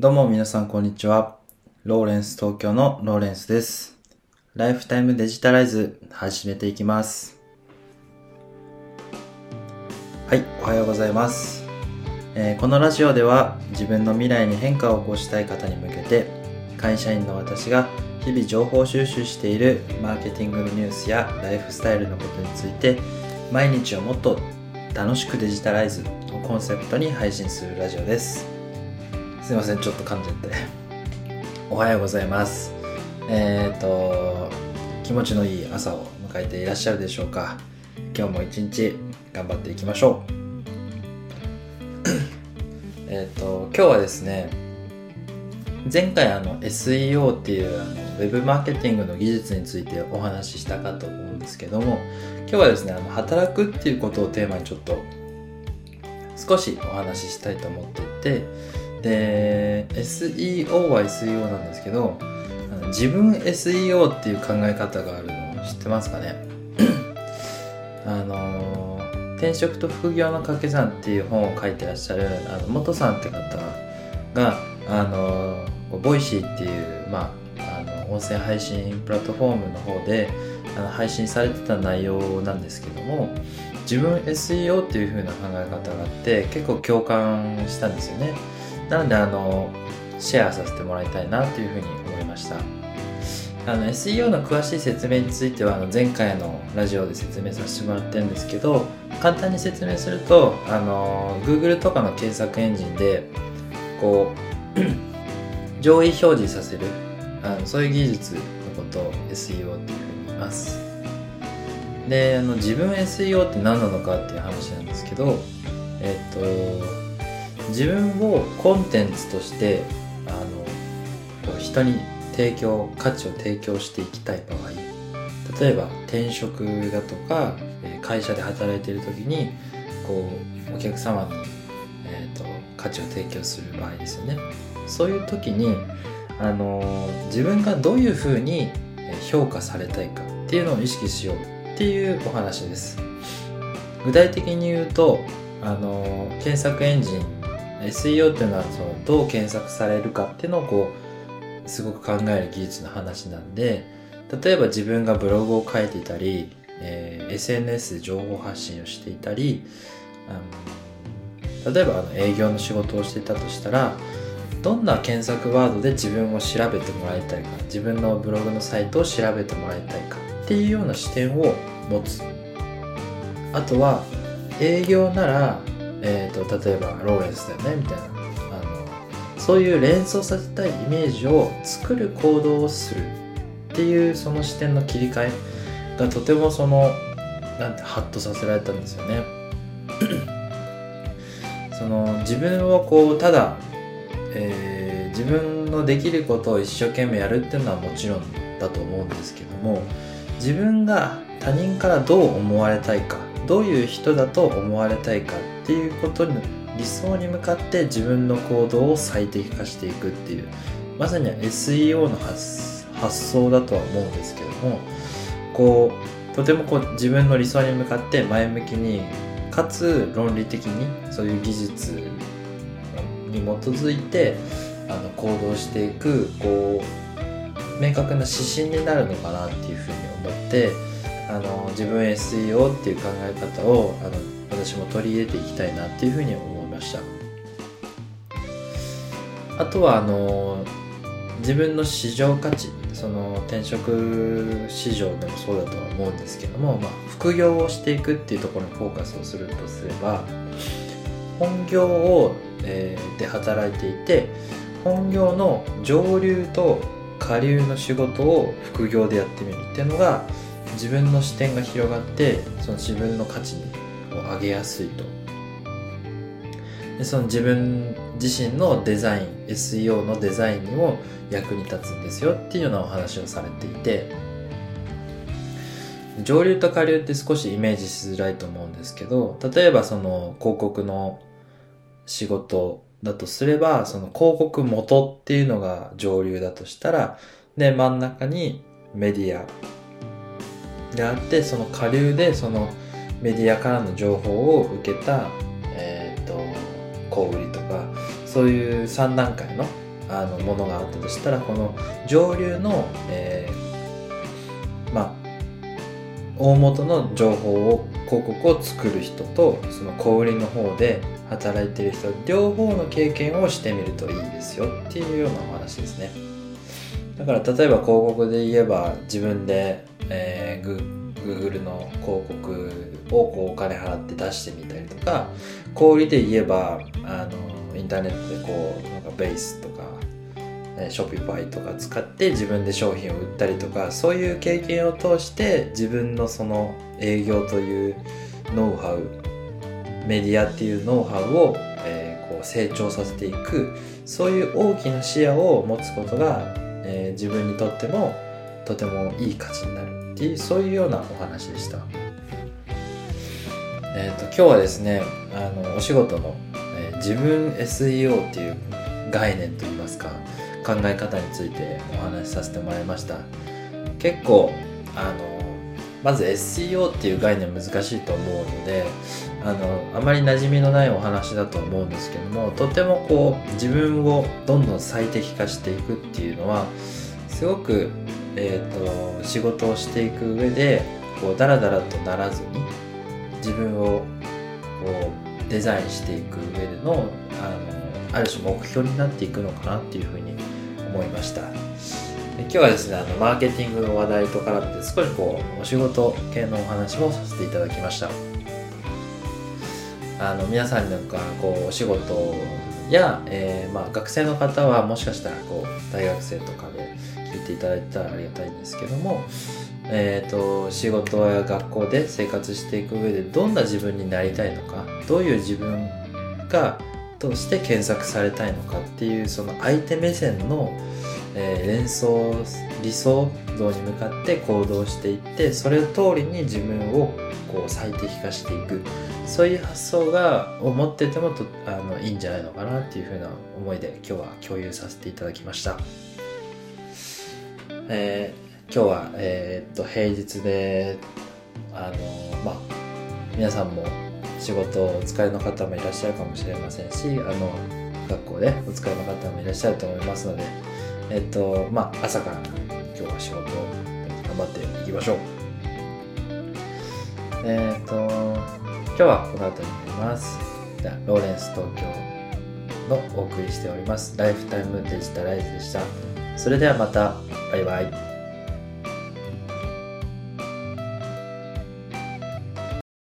どうも皆さんこんにちは。ローレンス東京のローレンスです。ライフタイムデジタライズ始めていきます。はい、おはようございます。えーこのラジオでは自分の未来に変化を起こしたい方に向けて会社員の私が日々情報収集しているマーケティングのニュースやライフスタイルのことについて毎日をもっと楽しくデジタライズをコンセプトに配信するラジオです。すいません、ちょっと噛んじゃって。おはようございます。えっ、と、気持ちのいい朝を迎えていらっしゃるでしょうか。今日も一日頑張っていきましょう。えっと、今日はですね、前回あの SEO っていうあのウェブマーケティングの技術についてお話ししたかと思うんですけども、今日はですね、あの働くっていうことをテーマにちょっと少しお話ししたいと思っていて、で SEO は SEO なんですけど自分 SEO っていう考え方があるの知ってますかね？あの転職と副業の掛け算っていう本を書いてらっしゃるあの元さんって方があの Voicy っていう、まあ、あの音声配信プラットフォームの方であの配信されてた内容なんですけども自分 SEO っていう風な考え方があって結構共感したんですよね。なのであのシェアさせてもらいたいなというふうに思いました。あの SEO の詳しい説明についてはあの前回のラジオで説明させてもらってるんですけど簡単に説明するとあの Google とかの検索エンジンでこう 上位表示させるあのそういう技術のことを SEO っていうふうに言います。であの自分 SEO って何なのかっていう話なんですけどえっと自分をコンテンツとしてあの人に提供価値を提供していきたい場合例えば転職だとか会社で働いている時にこうお客様に、えー、と価値を提供する場合ですよね。そういう時にあの自分がどういうふうに評価されたいかっていうのを意識しようっていうお話です。具体的に言うとあの検索エンジン SEO っていうのはそのどう検索されるかっていうのをこうすごく考える技術の話なんで例えば自分がブログを書いていたり、えー SNS で情報発信をしていたりあの例えばあの営業の仕事をしていたとしたらどんな検索ワードで自分を調べてもらいたいか自分のブログのサイトを調べてもらいたいかっていうような視点を持つ。あとは営業ならえー、と例えばローレンスだよねみたいなあのそういう連想させたいイメージを作る行動をするっていうその視点の切り替えがとてもそのなんてハッとさせられたんですよね。その自分をこうただ、えー自分のできることを一生懸命やるっていうのはもちろんだと思うんですけども自分が他人からどう思われたいかどういう人だと思われたいかていうことに理想に向かって自分の行動を最適化していくっていうまさに SEO の発発想だとは思うんですけどもこうとてもこう自分の理想に向かって前向きにかつ論理的にそういう技術に基づいてあの行動していくこう明確な指針になるのかなっていうふうに思ってあの自分 SEO っていう考え方をあの私も取り入れていきたいなっていうふうに思いました。あとはあの自分の市場価値その転職市場でもそうだとは思うんですけども、まあ、副業をしていくっていうところにフォーカスをするとすれば本業を、えーで働いていて本業の上流と下流の仕事を副業でやってみるっていうのが自分の視点が広がってその自分の価値を上げやすいと。でその自分自身のデザイン SEO のデザインにも役に立つんですよっていうようなお話をされていて上流と下流って少しイメージしづらいと思うんですけど例えばその広告の仕事だとすればその広告元っていうのが上流だとしたらで真ん中にメディアであってその下流でそのメディアからの情報を受けた、えー、と小売りとかそういう3段階のあのものがあったとしたらこの上流の、えー、まあ大元の情報を広告を作る人とその小売りの方で働いてる人両方の経験をしてみるといいですよっていうようなお話ですね。だから例えば広告で言えば自分で、えー、Google の広告をこうお金払って出してみたりとか小売で言えばあのインターネットでこうなんかベースとかショピファイとか使って自分で商品を売ったりとかそういう経験を通して自分のその営業というノウハウメディアっていうノウハウを、えー、こう成長させていくそういう大きな視野を持つことが、えー、自分にとってもとてもいい価値になるっていうそういうようなお話でした。えーと、今日はですねあのお仕事の、えー、自分 SEO っていう概念といいますか考え方についてお話しさせてもらいました。結構あのまず SEO っていう概念難しいと思うのであのあまり馴染みのないお話だと思うんですけどもとてもこう自分をどんどん最適化していくっていうのはすごく、えーと、仕事をしていく上でこうダラダラとならずに自分をこうデザインしていく上でのあのある種目標になっていくのかなっていうふうに思いました。今日はですねあのマーケティングの話題と絡めて少しこうお仕事系のお話もさせていただきました。あの皆さんなんかこうお仕事や、えー、まあ、学生の方はもしかしたらこう大学生とかで聞いていただいたらありがたいんですけども、えーと、仕事や学校で生活していく上でどんな自分になりたいのかどういう自分がとして検索されたいのかっていうその相手目線の、えー、連想理想像に向かって行動していってそれ通りに自分をこう最適化していくそういう発想がを持っててもとあのいいんじゃないのかなっていうふうな思いで今日は共有させていただきました。えー、今日は、えー、っと平日であのまあ皆さんも仕事お疲れの方もいらっしゃるかもしれませんしあの学校でお疲れの方もいらっしゃると思いますのでえっとまあ朝から今日は仕事頑張っていきましょう。えっと今日はこの後になります。じゃローレンス東京のお送りしております。ライフタイムデジタライズでした。それではまた。バイバイ。